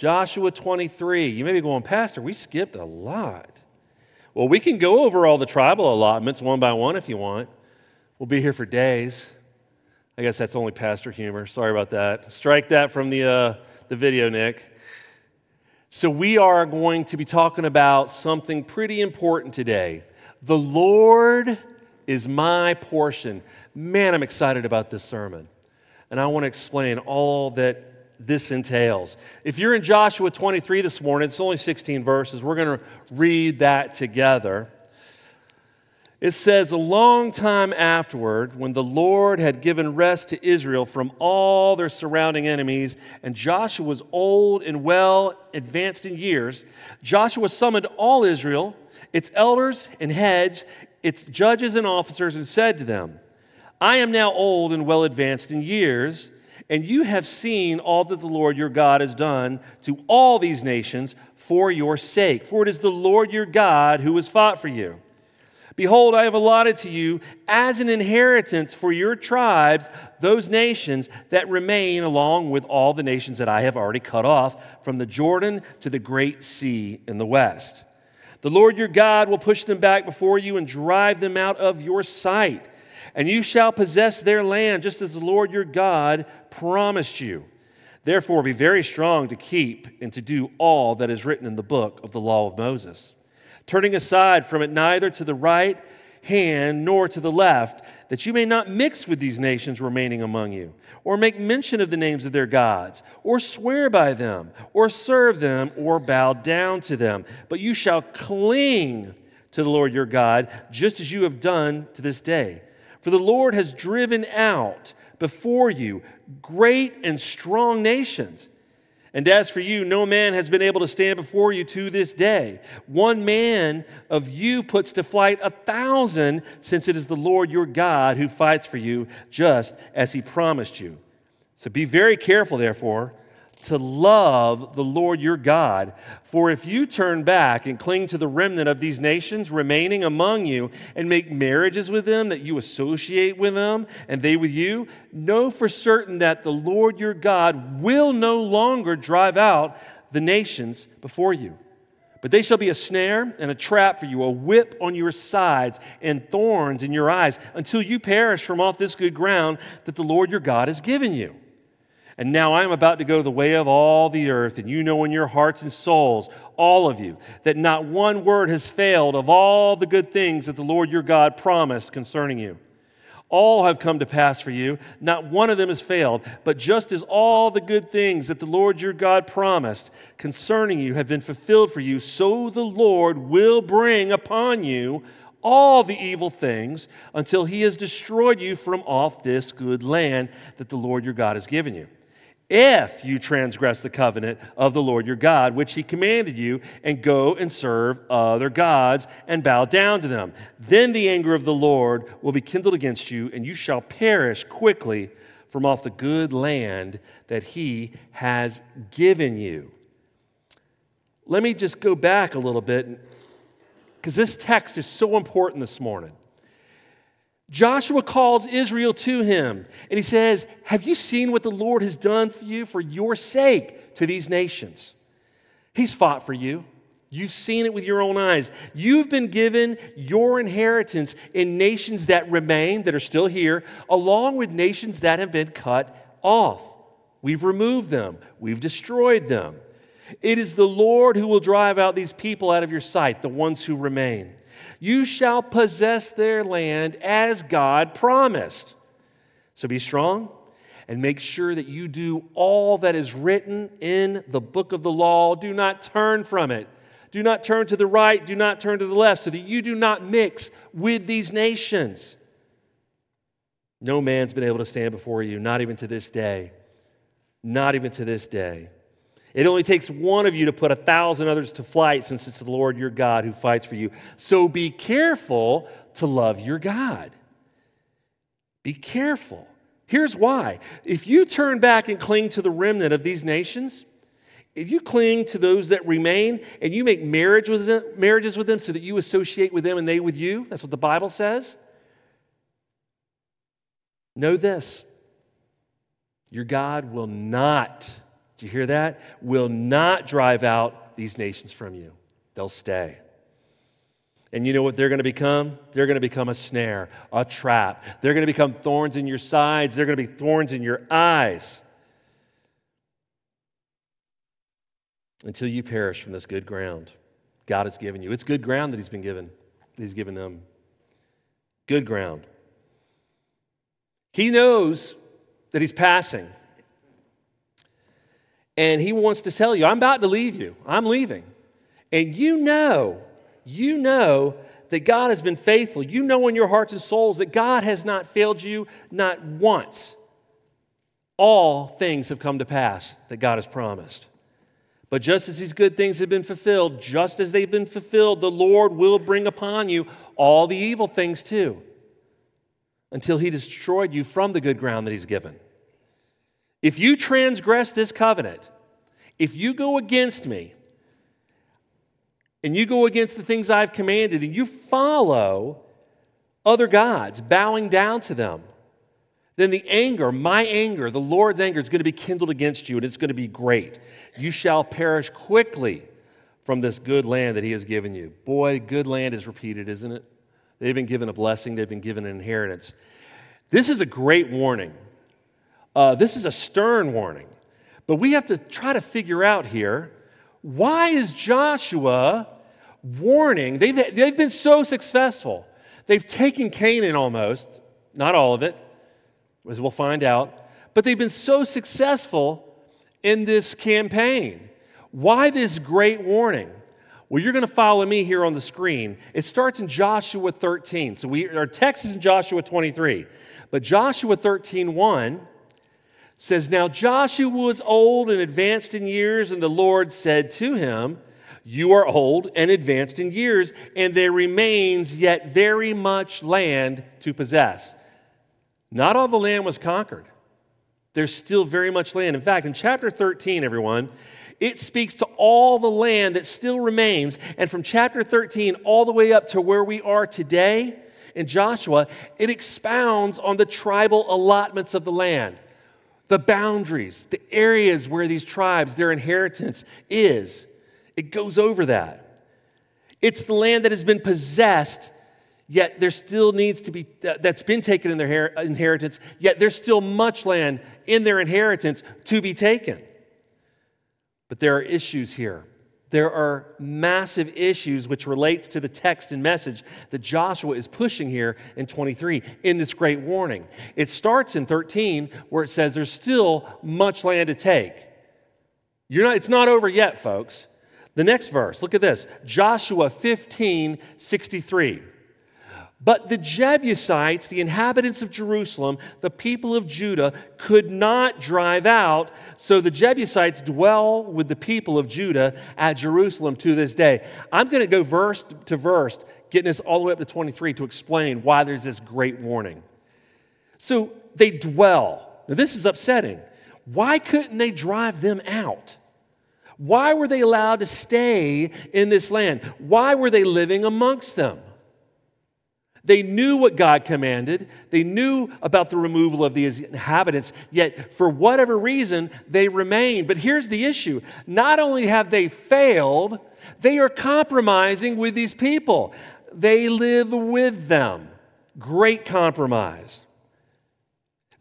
Joshua 23. You may be going, Pastor, we skipped a lot. Well, we can go over all the tribal allotments one by one if you want. We'll be here for days. I guess that's only pastor humor. Sorry about that. Strike that from the, uh, the video, Nick. So, we are going to be talking about something pretty important today. The Lord is my portion. Man, I'm excited about this sermon. And I want to explain all that this entails. If you're in Joshua 23 this morning, it's only 16 verses. We're going to read that together. It says, A long time afterward, when the Lord had given rest to Israel from all their surrounding enemies, and Joshua was old and well advanced in years, Joshua summoned all Israel, its elders and heads, its judges and officers, and said to them, I am now old and well advanced in years and you have seen all that the Lord your God has done to all these nations for your sake. For it is the Lord your God who has fought for you. Behold, I have allotted to you as an inheritance for your tribes those nations that remain, along with all the nations that I have already cut off, from the Jordan to the great sea in the west. The Lord your God will push them back before you and drive them out of your sight and you shall possess their land just as the Lord your God promised you. Therefore, be very strong to keep and to do all that is written in the book of the law of Moses, turning aside from it neither to the right hand nor to the left, that you may not mix with these nations remaining among you, or make mention of the names of their gods, or swear by them, or serve them, or bow down to them. But you shall cling to the Lord your God, just as you have done to this day for the Lord has driven out before you great and strong nations. And as for you, no man has been able to stand before you to this day. One man of you puts to flight a thousand, since it is the Lord your God who fights for you, just as he promised you. So be very careful, therefore to love the Lord your God. For if you turn back and cling to the remnant of these nations remaining among you and make marriages with them, that you associate with them and they with you, know for certain that the Lord your God will no longer drive out the nations before you. But they shall be a snare and a trap for you, a whip on your sides and thorns in your eyes, until you perish from off this good ground that the Lord your God has given you. And now I am about to go the way of all the earth, and you know in your hearts and souls, all of you, that not one word has failed of all the good things that the Lord your God promised concerning you. All have come to pass for you, not one of them has failed, but just as all the good things that the Lord your God promised concerning you have been fulfilled for you, so the Lord will bring upon you all the evil things until he has destroyed you from off this good land that the Lord your God has given you if you transgress the covenant of the Lord your God, which he commanded you, and go and serve other gods and bow down to them. Then the anger of the Lord will be kindled against you, and you shall perish quickly from off the good land that he has given you. Let me just go back a little bit, because this text is so important this morning. Joshua calls Israel to him and he says, Have you seen what the Lord has done for you for your sake to these nations? He's fought for you. You've seen it with your own eyes. You've been given your inheritance in nations that remain, that are still here, along with nations that have been cut off. We've removed them, we've destroyed them. It is the Lord who will drive out these people out of your sight, the ones who remain. You shall possess their land as God promised. So be strong and make sure that you do all that is written in the book of the law. Do not turn from it. Do not turn to the right, do not turn to the left, so that you do not mix with these nations. No man's been able to stand before you, not even to this day. Not even to this day. It only takes one of you to put a thousand others to flight since it's the Lord your God who fights for you. So be careful to love your God. Be careful. Here's why. If you turn back and cling to the remnant of these nations, if you cling to those that remain and you make marriage with them, marriages with them so that you associate with them and they with you, that's what the Bible says. Know this your God will not Do you hear that? Will not drive out these nations from you, they'll stay. And you know what they're going to become? They're going to become a snare, a trap. They're going to become thorns in your sides. They're going to be thorns in your eyes. Until you perish from this good ground God has given you. It's good ground that He's been given, He's given them. Good ground. He knows that He's passing. And He wants to tell you, I'm about to leave you. I'm leaving. And you know you know that God has been faithful. You know in your hearts and souls that God has not failed you, not once. All things have come to pass that God has promised. But just as these good things have been fulfilled, just as they've been fulfilled, the Lord will bring upon you all the evil things too, until He destroyed you from the good ground that He's given. If you transgress this covenant, if you go against me, and you go against the things I've commanded and you follow other gods, bowing down to them, then the anger, my anger, the Lord's anger, is going to be kindled against you and it's going to be great. You shall perish quickly from this good land that He has given you. Boy, good land is repeated, isn't it? They've been given a blessing, they've been given an inheritance. This is a great warning. Uh, this is a stern warning. But we have to try to figure out here why is Joshua warning? They've, they've been so successful. They've taken Canaan almost, not all of it, as we'll find out, but they've been so successful in this campaign. Why this great warning? Well, you're going to follow me here on the screen. It starts in Joshua 13. So we, our text is in Joshua 23. But Joshua 13, 1 says, Now Joshua was old and advanced in years, and the Lord said to him, You are old and advanced in years, and there remains yet very much land to possess. Not all the land was conquered. There's still very much land. In fact, in chapter 13, everyone, it speaks to all the land that still remains. And from chapter 13 all the way up to where we are today in Joshua, it expounds on the tribal allotments of the land the boundaries, the areas where these tribes, their inheritance is. It goes over that. It's the land that has been possessed, yet there still needs to be, that's been taken in their inheritance, yet there's still much land in their inheritance to be taken. But there are issues here there are massive issues which relates to the text and message that Joshua is pushing here in 23 in this great warning. It starts in 13 where it says there's still much land to take. You're not, it's not over yet, folks. The next verse, look at this Joshua 15 63. But the Jebusites, the inhabitants of Jerusalem, the people of Judah, could not drive out. So the Jebusites dwell with the people of Judah at Jerusalem to this day. I'm going to go verse to verse, getting us all the way up to 23 to explain why there's this great warning. So they dwell. Now, this is upsetting. Why couldn't they drive them out? Why were they allowed to stay in this land? Why were they living amongst them? They knew what God commanded. They knew about the removal of these inhabitants, yet for whatever reason, they remain. But here's the issue not only have they failed, they are compromising with these people. They live with them. Great compromise.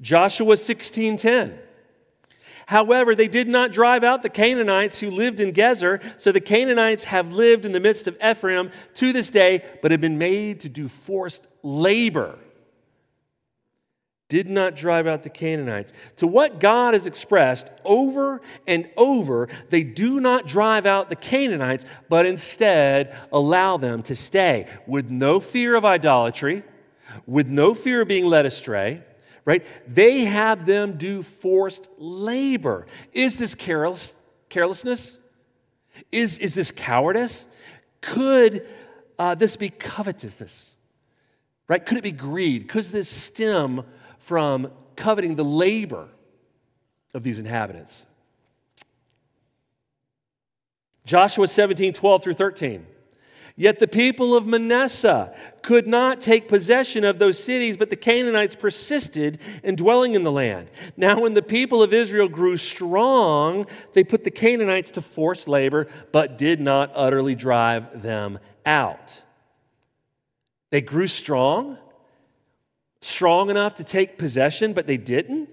Joshua 16:10. However, they did not drive out the Canaanites who lived in Gezer, so the Canaanites have lived in the midst of Ephraim to this day, but have been made to do forced labor. Did not drive out the Canaanites. To what God has expressed over and over, they do not drive out the Canaanites, but instead allow them to stay with no fear of idolatry, with no fear of being led astray right? They had them do forced labor. Is this careless, carelessness? Is, is this cowardice? Could uh, this be covetousness? Right? Could it be greed? Could this stem from coveting the labor of these inhabitants? Joshua 17, 12 through 13. Yet the people of Manasseh could not take possession of those cities, but the Canaanites persisted in dwelling in the land. Now, when the people of Israel grew strong, they put the Canaanites to forced labor, but did not utterly drive them out. They grew strong, strong enough to take possession, but they didn't.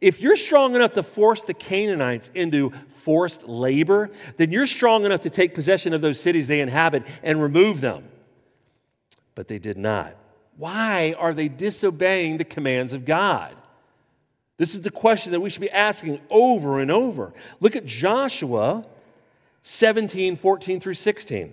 If you're strong enough to force the Canaanites into forced labor, then you're strong enough to take possession of those cities they inhabit and remove them. But they did not. Why are they disobeying the commands of God? This is the question that we should be asking over and over. Look at Joshua 17, 14 through 16.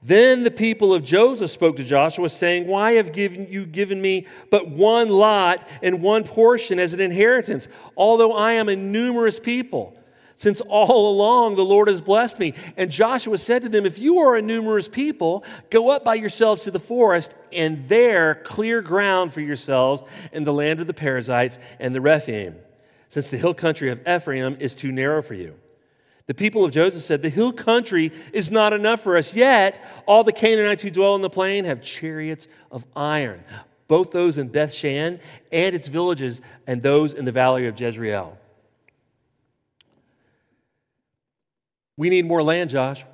Then the people of Joseph spoke to Joshua, saying, Why have given, you given me but one lot and one portion as an inheritance, although I am a numerous people? Since all along the Lord has blessed me. And Joshua said to them, If you are a numerous people, go up by yourselves to the forest, and there clear ground for yourselves in the land of the Perizzites and the Rephaim, since the hill country of Ephraim is too narrow for you. The people of Joseph said, The hill country is not enough for us, yet all the Canaanites who dwell in the plain have chariots of iron, both those in Beth Shan and its villages, and those in the valley of Jezreel. We need more land, Josh.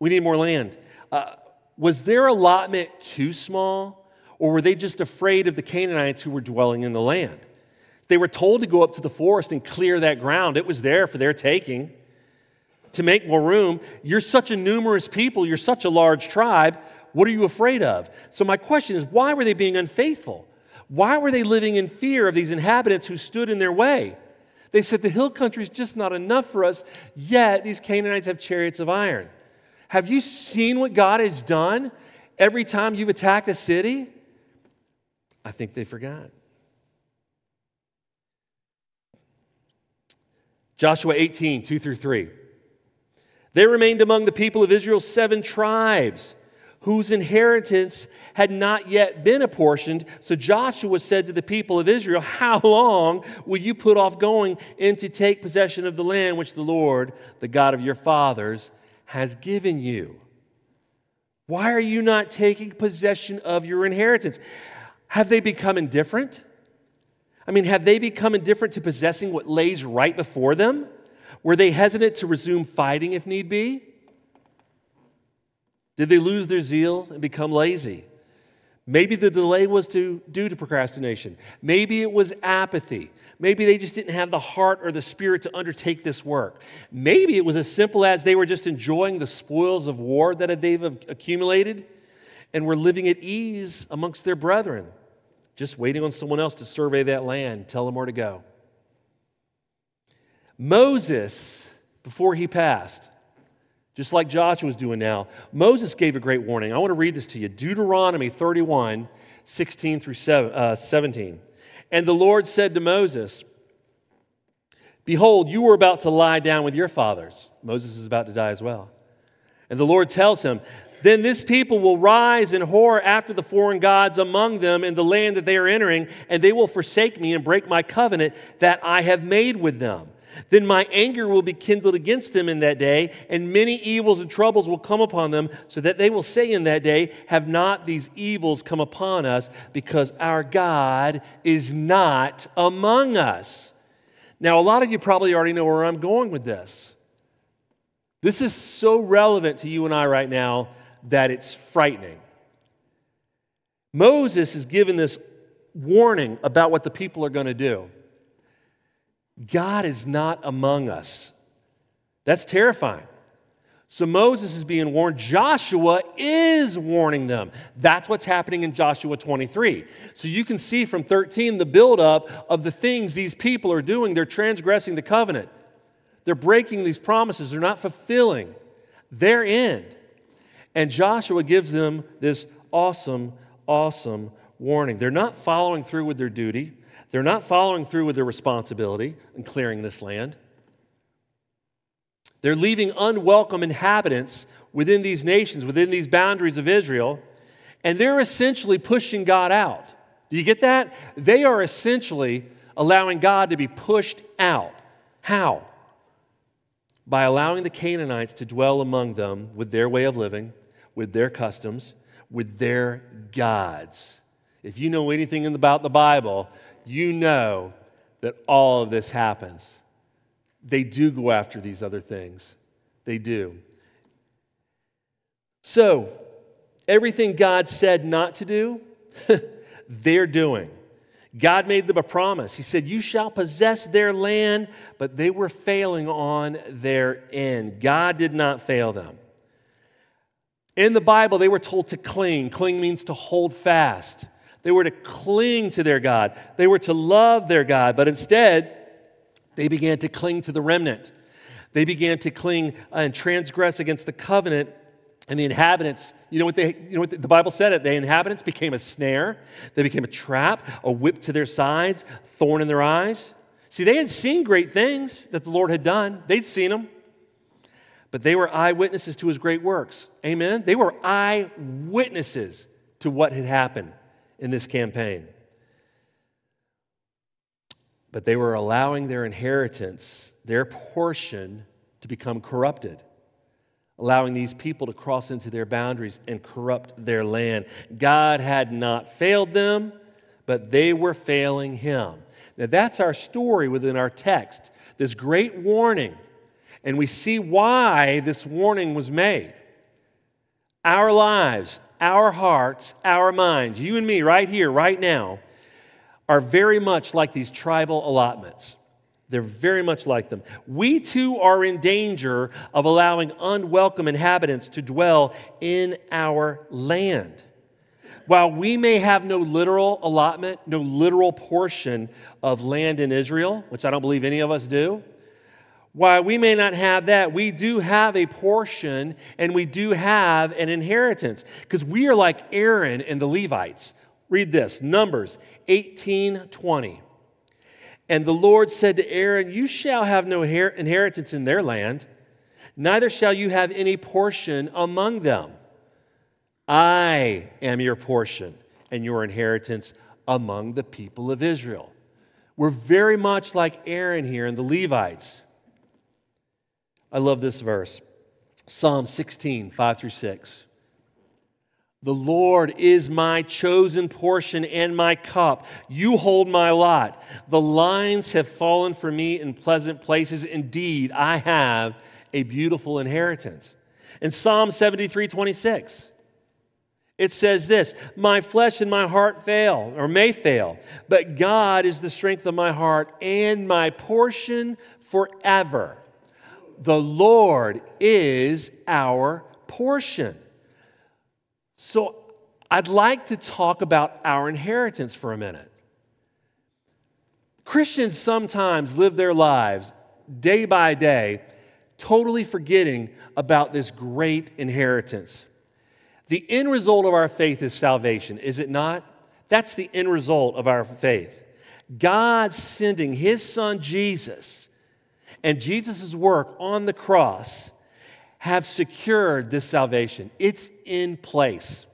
We need more land. Uh, was their allotment too small, or were they just afraid of the Canaanites who were dwelling in the land? They were told to go up to the forest and clear that ground, it was there for their taking to make more room. You're such a numerous people, you're such a large tribe. What are you afraid of? So, my question is why were they being unfaithful? Why were they living in fear of these inhabitants who stood in their way? They said, The hill country is just not enough for us, yet these Canaanites have chariots of iron. Have you seen what God has done every time you've attacked a city? I think they forgot. Joshua 18, 2 through 3. There remained among the people of Israel seven tribes whose inheritance had not yet been apportioned. So Joshua said to the people of Israel, How long will you put off going in to take possession of the land which the Lord, the God of your fathers, has given you? Why are you not taking possession of your inheritance? Have they become indifferent? I mean, have they become indifferent to possessing what lays right before them? Were they hesitant to resume fighting if need be? Did they lose their zeal and become lazy? Maybe the delay was to, due to procrastination. Maybe it was apathy. Maybe they just didn't have the heart or the spirit to undertake this work. Maybe it was as simple as they were just enjoying the spoils of war that they've accumulated and were living at ease amongst their brethren, just waiting on someone else to survey that land, tell them where to go. Moses, before he passed, just like Joshua was doing now, Moses gave a great warning. I want to read this to you Deuteronomy 31 16 through uh, 17. And the Lord said to Moses, Behold, you were about to lie down with your fathers. Moses is about to die as well. And the Lord tells him, Then this people will rise in horror after the foreign gods among them in the land that they are entering, and they will forsake me and break my covenant that I have made with them. Then my anger will be kindled against them in that day, and many evils and troubles will come upon them, so that they will say in that day, Have not these evils come upon us, because our God is not among us? Now, a lot of you probably already know where I'm going with this. This is so relevant to you and I right now that it's frightening. Moses is given this warning about what the people are going to do. God is not among us. That's terrifying. So Moses is being warned. Joshua is warning them. That's what's happening in Joshua 23. So you can see from 13 the buildup of the things these people are doing. They're transgressing the covenant, they're breaking these promises, they're not fulfilling their end. And Joshua gives them this awesome, awesome warning. They're not following through with their duty. They're not following through with their responsibility in clearing this land. They're leaving unwelcome inhabitants within these nations, within these boundaries of Israel, and they're essentially pushing God out. Do you get that? They are essentially allowing God to be pushed out. How? by allowing the Canaanites to dwell among them with their way of living, with their customs, with their gods. If you know anything about the Bible, you know that all of this happens. They do go after these other things. They do. So, everything God said not to do, they're doing. God made them a promise. He said, You shall possess their land, but they were failing on their end. God did not fail them. In the Bible, they were told to cling. Cling means to hold fast. They were to cling to their God. They were to love their God, but instead, they began to cling to the remnant. They began to cling and transgress against the covenant and the inhabitants, you know what, they, you know what the Bible said it? The inhabitants became a snare, they became a trap, a whip to their sides, thorn in their eyes. See, they had seen great things that the Lord had done, they'd seen them. But they were eyewitnesses to his great works. Amen? They were eyewitnesses to what had happened in this campaign. But they were allowing their inheritance, their portion, to become corrupted allowing these people to cross into their boundaries and corrupt their land. God had not failed them, but they were failing him. Now, that's our story within our text, this great warning. And we see why this warning was made. Our lives, our hearts, our minds, you and me right here, right now, are very much like these tribal allotments. They're very much like them. We too are in danger of allowing unwelcome inhabitants to dwell in our land. While we may have no literal allotment, no literal portion of land in Israel, which I don't believe any of us do, while we may not have that, we do have a portion and we do have an inheritance because we are like Aaron and the Levites. Read this Numbers 18 20. And the Lord said to Aaron, You shall have no inheritance in their land, neither shall you have any portion among them. I am your portion and your inheritance among the people of Israel. We're very much like Aaron here and the Levites. I love this verse Psalm 16, 5 through 6. The Lord is my chosen portion and my cup. You hold my lot. The lines have fallen for me in pleasant places. Indeed, I have a beautiful inheritance. In Psalm 73 26, it says this My flesh and my heart fail, or may fail, but God is the strength of my heart and my portion forever. The Lord is our portion. So I'd like to talk about our inheritance for a minute. Christians sometimes live their lives day by day totally forgetting about this great inheritance. The end result of our faith is salvation, is it not? That's the end result of our faith. God sending his son Jesus and Jesus' work on the cross have secured this salvation. It's in place.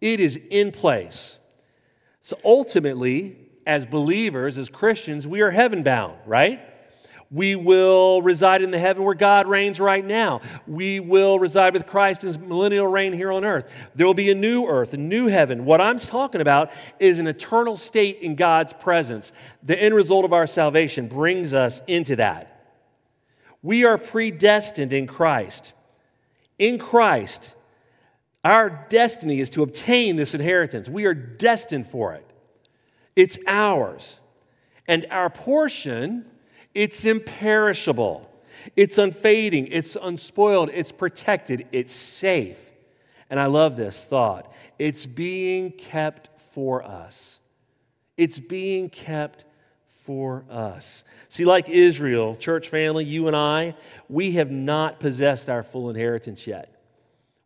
It is in place. So ultimately, as believers, as Christians, we are heaven bound, right? We will reside in the heaven where God reigns right now. We will reside with Christ in his millennial reign here on earth. There will be a new earth, a new heaven. What I'm talking about is an eternal state in God's presence. The end result of our salvation brings us into that. We are predestined in Christ in Christ, our destiny is to obtain this inheritance. We are destined for it. It's ours. And our portion, it's imperishable. It's unfading, it's unspoiled, it's protected, it's safe. And I love this thought. It's being kept for us. It's being kept for us. See, like Israel, church family, you and I, we have not possessed our full inheritance yet.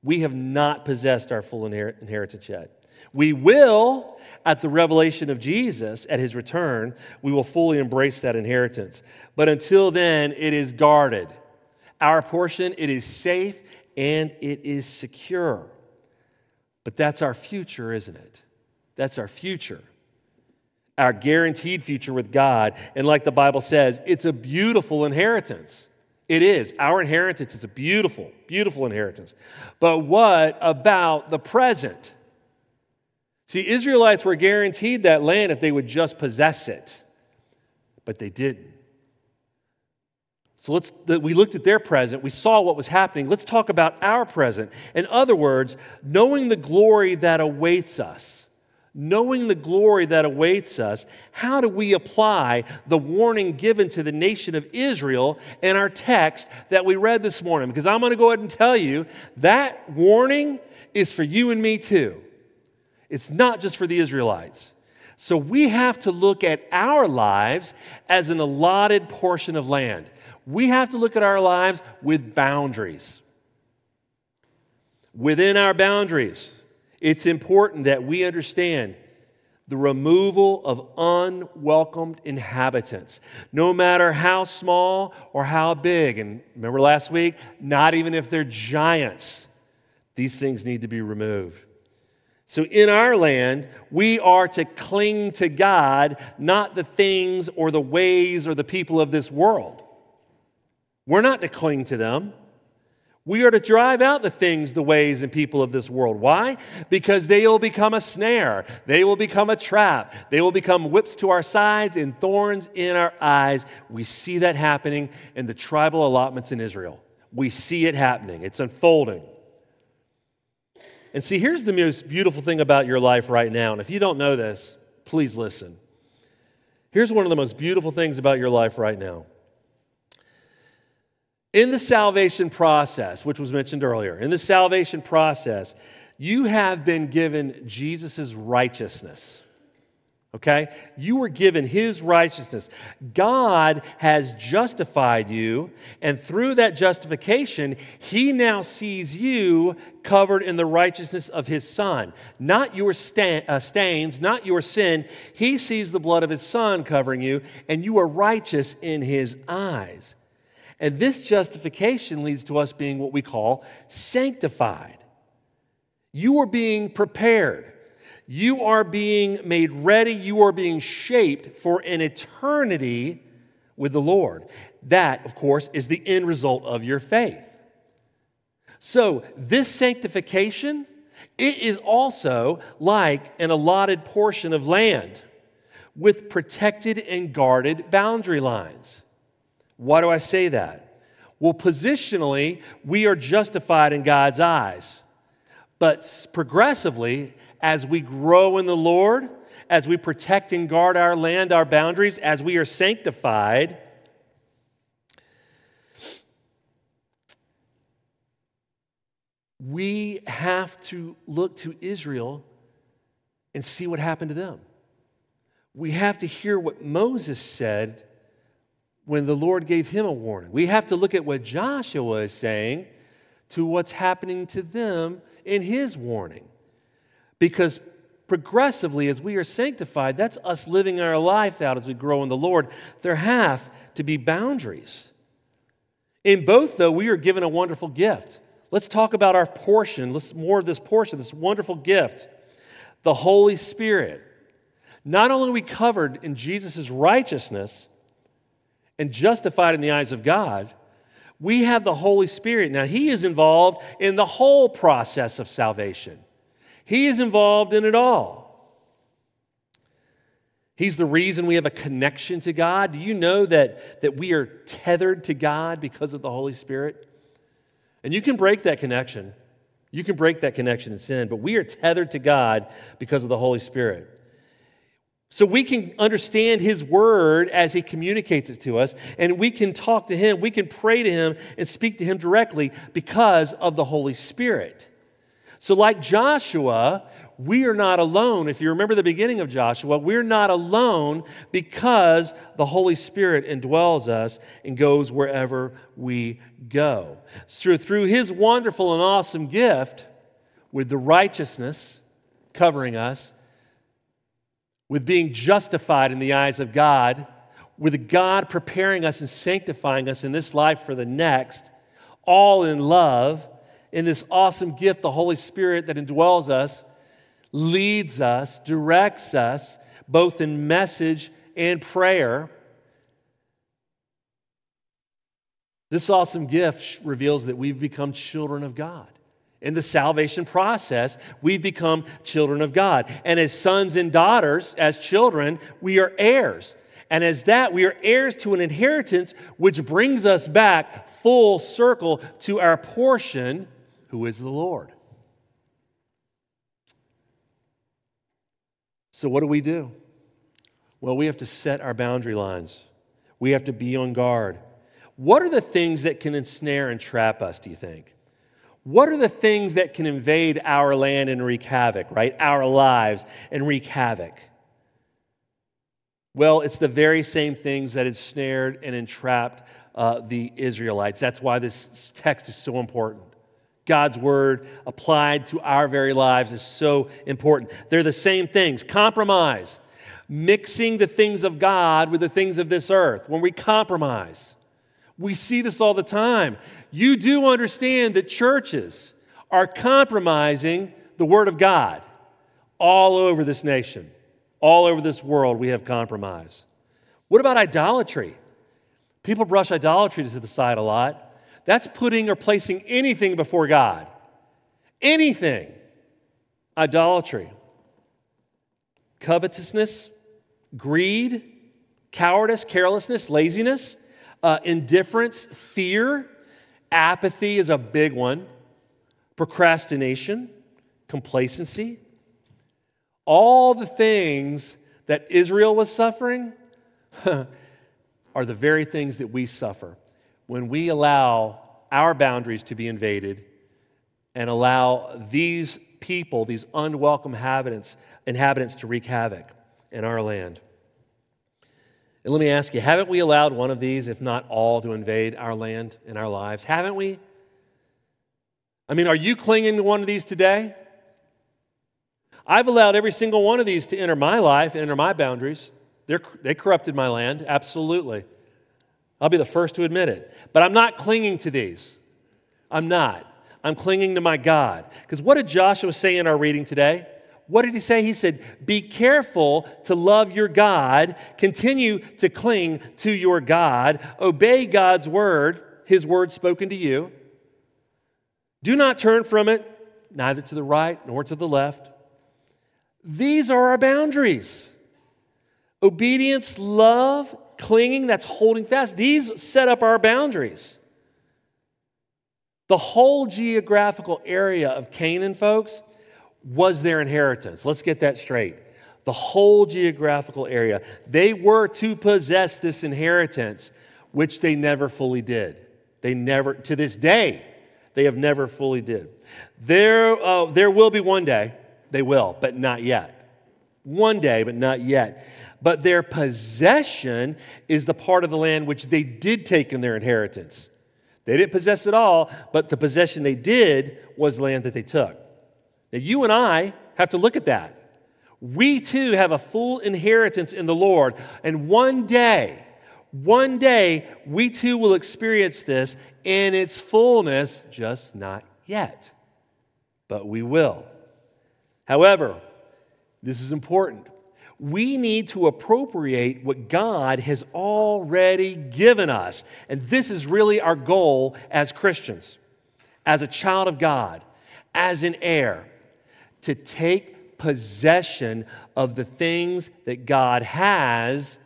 We have not possessed our full inheritance yet. We will, at the revelation of Jesus, at his return, we will fully embrace that inheritance. But until then, it is guarded. Our portion, it is safe and it is secure. But that's our future, isn't it? That's our future our guaranteed future with God. And like the Bible says, it's a beautiful inheritance. It is. Our inheritance is a beautiful, beautiful inheritance. But what about the present? See, Israelites were guaranteed that land if they would just possess it, but they didn't. So let's we looked at their present, we saw what was happening. Let's talk about our present. In other words, knowing the glory that awaits us. Knowing the glory that awaits us, how do we apply the warning given to the nation of Israel in our text that we read this morning? Because I'm going to go ahead and tell you that warning is for you and me too. It's not just for the Israelites. So we have to look at our lives as an allotted portion of land we have to look at our lives with boundaries. Within our boundaries, it's important that we understand the removal of unwelcomed inhabitants, no matter how small or how big. And remember last week, not even if they're giants, these things need to be removed. So, in our land, we are to cling to God, not the things or the ways or the people of this world. We're not to cling to them. We are to drive out the things, the ways, and people of this world. Why? Because they will become a snare. They will become a trap. They will become whips to our sides and thorns in our eyes. We see that happening in the tribal allotments in Israel. We see it happening, it's unfolding. And see, here's the most beautiful thing about your life right now. And if you don't know this, please listen. Here's one of the most beautiful things about your life right now. In the salvation process, which was mentioned earlier, in the salvation process, you have been given Jesus' righteousness. Okay? You were given his righteousness. God has justified you, and through that justification, he now sees you covered in the righteousness of his son. Not your uh, stains, not your sin. He sees the blood of his son covering you, and you are righteous in his eyes. And this justification leads to us being what we call sanctified. You are being prepared. You are being made ready. You are being shaped for an eternity with the Lord. That, of course, is the end result of your faith. So, this sanctification, it is also like an allotted portion of land with protected and guarded boundary lines. Why do I say that? Well, positionally, we are justified in God's eyes. But progressively, as we grow in the Lord, as we protect and guard our land, our boundaries, as we are sanctified, we have to look to Israel and see what happened to them. We have to hear what Moses said when the Lord gave him a warning. We have to look at what Joshua is saying to what's happening to them in his warning. Because progressively, as we are sanctified, that's us living our life out as we grow in the Lord. There have to be boundaries. In both, though, we are given a wonderful gift. Let's talk about our portion. Let's more of this portion, this wonderful gift. The Holy Spirit. Not only are we covered in Jesus' righteousness, and justified in the eyes of God, we have the Holy Spirit. Now, He is involved in the whole process of salvation, He is involved in it all. He's the reason we have a connection to God. Do you know that, that we are tethered to God because of the Holy Spirit? And you can break that connection. You can break that connection in sin, but we are tethered to God because of the Holy Spirit. So we can understand His Word as He communicates it to us, and we can talk to Him, we can pray to Him and speak to Him directly because of the Holy Spirit. So, like Joshua, we are not alone. If you remember the beginning of Joshua, we're not alone because the Holy Spirit indwells us and goes wherever we go. So, through His wonderful and awesome gift, with the righteousness covering us, with being justified in the eyes of God, with God preparing us and sanctifying us in this life for the next, all in love, in this awesome gift, the Holy Spirit that indwells us, leads us, directs us, both in message and prayer. This awesome gift reveals that we've become children of God. In the salvation process, we've become children of God. And as sons and daughters, as children, we are heirs. And as that, we are heirs to an inheritance which brings us back full circle to our portion, who is the Lord. So, what do we do? Well, we have to set our boundary lines, we have to be on guard. What are the things that can ensnare and trap us, do you think? What are the things that can invade our land and wreak havoc, right? Our lives and wreak havoc? Well, it's the very same things that had snared and entrapped uh, the Israelites. That's why this text is so important. God's word applied to our very lives is so important. They're the same things compromise, mixing the things of God with the things of this earth. When we compromise, we see this all the time. You do understand that churches are compromising the Word of God all over this nation, all over this world. We have compromise. What about idolatry? People brush idolatry to the side a lot. That's putting or placing anything before God. Anything. Idolatry. Covetousness, greed, cowardice, carelessness, laziness uh, indifference, fear, apathy is a big one, procrastination, complacency. All the things that Israel was suffering are the very things that we suffer when we allow our boundaries to be invaded and allow these people, these unwelcome inhabitants, inhabitants to wreak havoc in our land. And let me ask you haven't we allowed one of these, if not all, to invade our land and our lives? Haven't we? I mean, are you clinging to one of these today? I've allowed every single one of these to enter my life, and enter my boundaries. They're, they corrupted my land, absolutely. I'll be the first to admit it. But I'm not clinging to these. I'm not. I'm clinging to my God. Because what did Joshua say in our reading today? What did he say? He said, Be careful to love your God, continue to cling to your God, obey God's word, his word spoken to you. Do not turn from it, neither to the right nor to the left. These are our boundaries obedience, love, clinging, that's holding fast. These set up our boundaries. The whole geographical area of Canaan, folks, was their inheritance. Let's get that straight. The whole geographical area. They were to possess this inheritance, which they never fully did. They never, to this day, they have never fully did. There, uh, there will be one day, they will, but not yet. One day, but not yet. But their possession is the part of the land which they did take in their inheritance. They didn't possess it all, but the possession they did was land that they took. Now, you and I have to look at that. We too have a full inheritance in the Lord. And one day, one day, we too will experience this in its fullness, just not yet. But we will. However, this is important. We need to appropriate what God has already given us. And this is really our goal as Christians, as a child of God, as an heir to take possession of the things that God has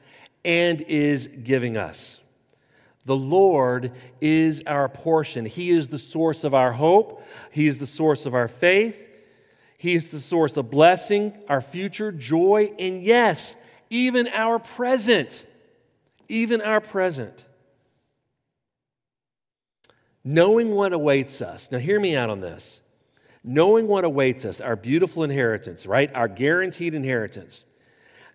and is giving us. The Lord is our portion. He is the source of our hope. He is the source of our faith. He is the source of blessing, our future, joy, and yes, even our present. Even our present. Knowing what awaits us. Now, hear me out on this knowing what awaits us, our beautiful inheritance, right? Our guaranteed inheritance.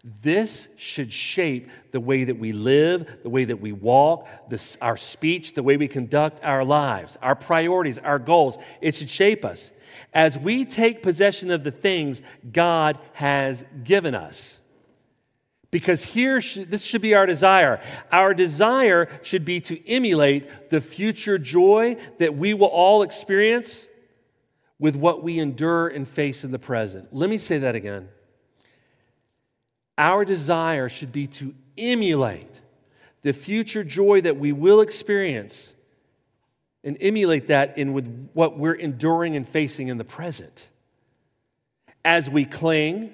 This should shape the way that we live, the way that we walk, this, our speech, the way we conduct our lives, our priorities, our goals. It should shape us as we take possession of the things God has given us. Because here, this should be our desire. Our desire should be to emulate the future joy that we will all experience with what we endure and face in the present. Let me say that again. Our desire should be to emulate the future joy that we will experience and emulate that in with what we're enduring and facing in the present. As we cling,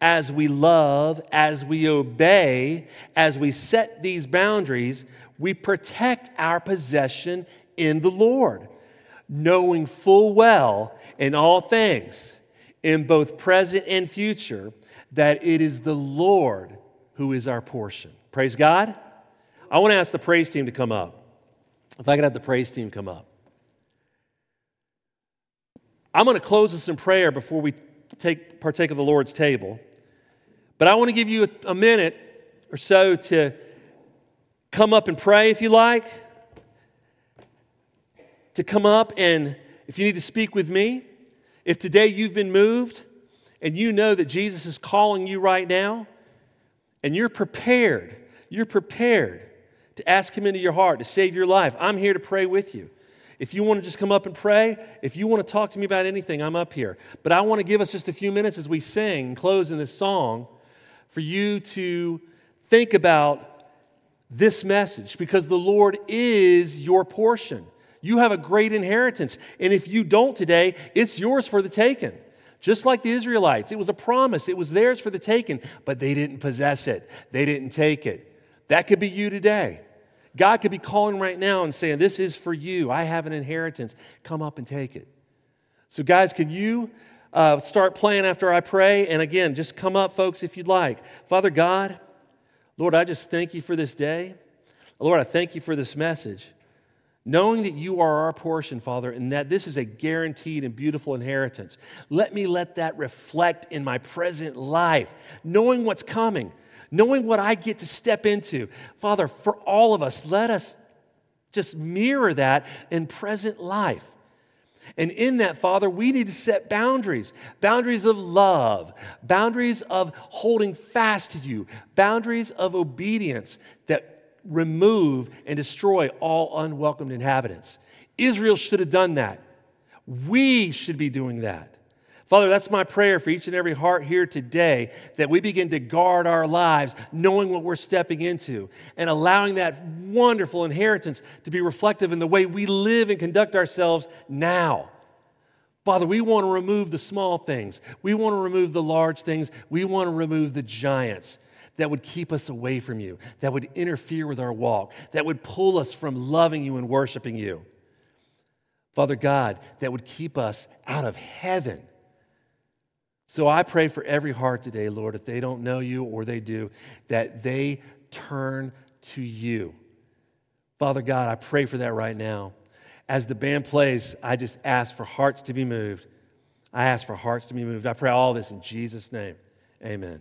as we love, as we obey, as we set these boundaries, we protect our possession in the Lord, knowing full well in all things, in both present and future, that it is the Lord who is our portion. Praise God. I want to ask the praise team to come up. If I could have the praise team come up. I'm going to close this in prayer before we take, partake of the Lord's table. But I want to give you a, a minute or so to come up and pray if you like. To come up and, if you need to speak with me, if today you've been moved and you know that Jesus is calling you right now, and you're prepared, you're prepared to ask Him into your heart, to save your life, I'm here to pray with you. If you want to just come up and pray, if you want to talk to me about anything, I'm up here. But I want to give us just a few minutes as we sing and close in this song for you to think about this message because the Lord is your portion. You have a great inheritance. And if you don't today, it's yours for the taking. Just like the Israelites, it was a promise, it was theirs for the taking, but they didn't possess it, they didn't take it. That could be you today. God could be calling right now and saying, This is for you. I have an inheritance. Come up and take it. So, guys, can you uh, start playing after I pray? And again, just come up, folks, if you'd like. Father God, Lord, I just thank you for this day. Lord, I thank you for this message. Knowing that you are our portion, Father, and that this is a guaranteed and beautiful inheritance, let me let that reflect in my present life, knowing what's coming, knowing what I get to step into. Father, for all of us, let us just mirror that in present life. And in that, Father, we need to set boundaries boundaries of love, boundaries of holding fast to you, boundaries of obedience that remove and destroy all unwelcomed inhabitants. Israel should have done that. We should be doing that. Father, that's my prayer for each and every heart here today that we begin to guard our lives, knowing what we're stepping into, and allowing that wonderful inheritance to be reflective in the way we live and conduct ourselves now. Father, we want to remove the small things. We want to remove the large things. We want to remove the giants that would keep us away from you, that would interfere with our walk, that would pull us from loving you and worshiping you. Father God, that would keep us out of heaven so I pray for every heart today, Lord, if they don't know you or they do, that they turn to you. Father God, I pray for that right now. As the band plays, I just ask for hearts to be moved. I ask for hearts to be moved. I pray all this in Jesus' name. Amen.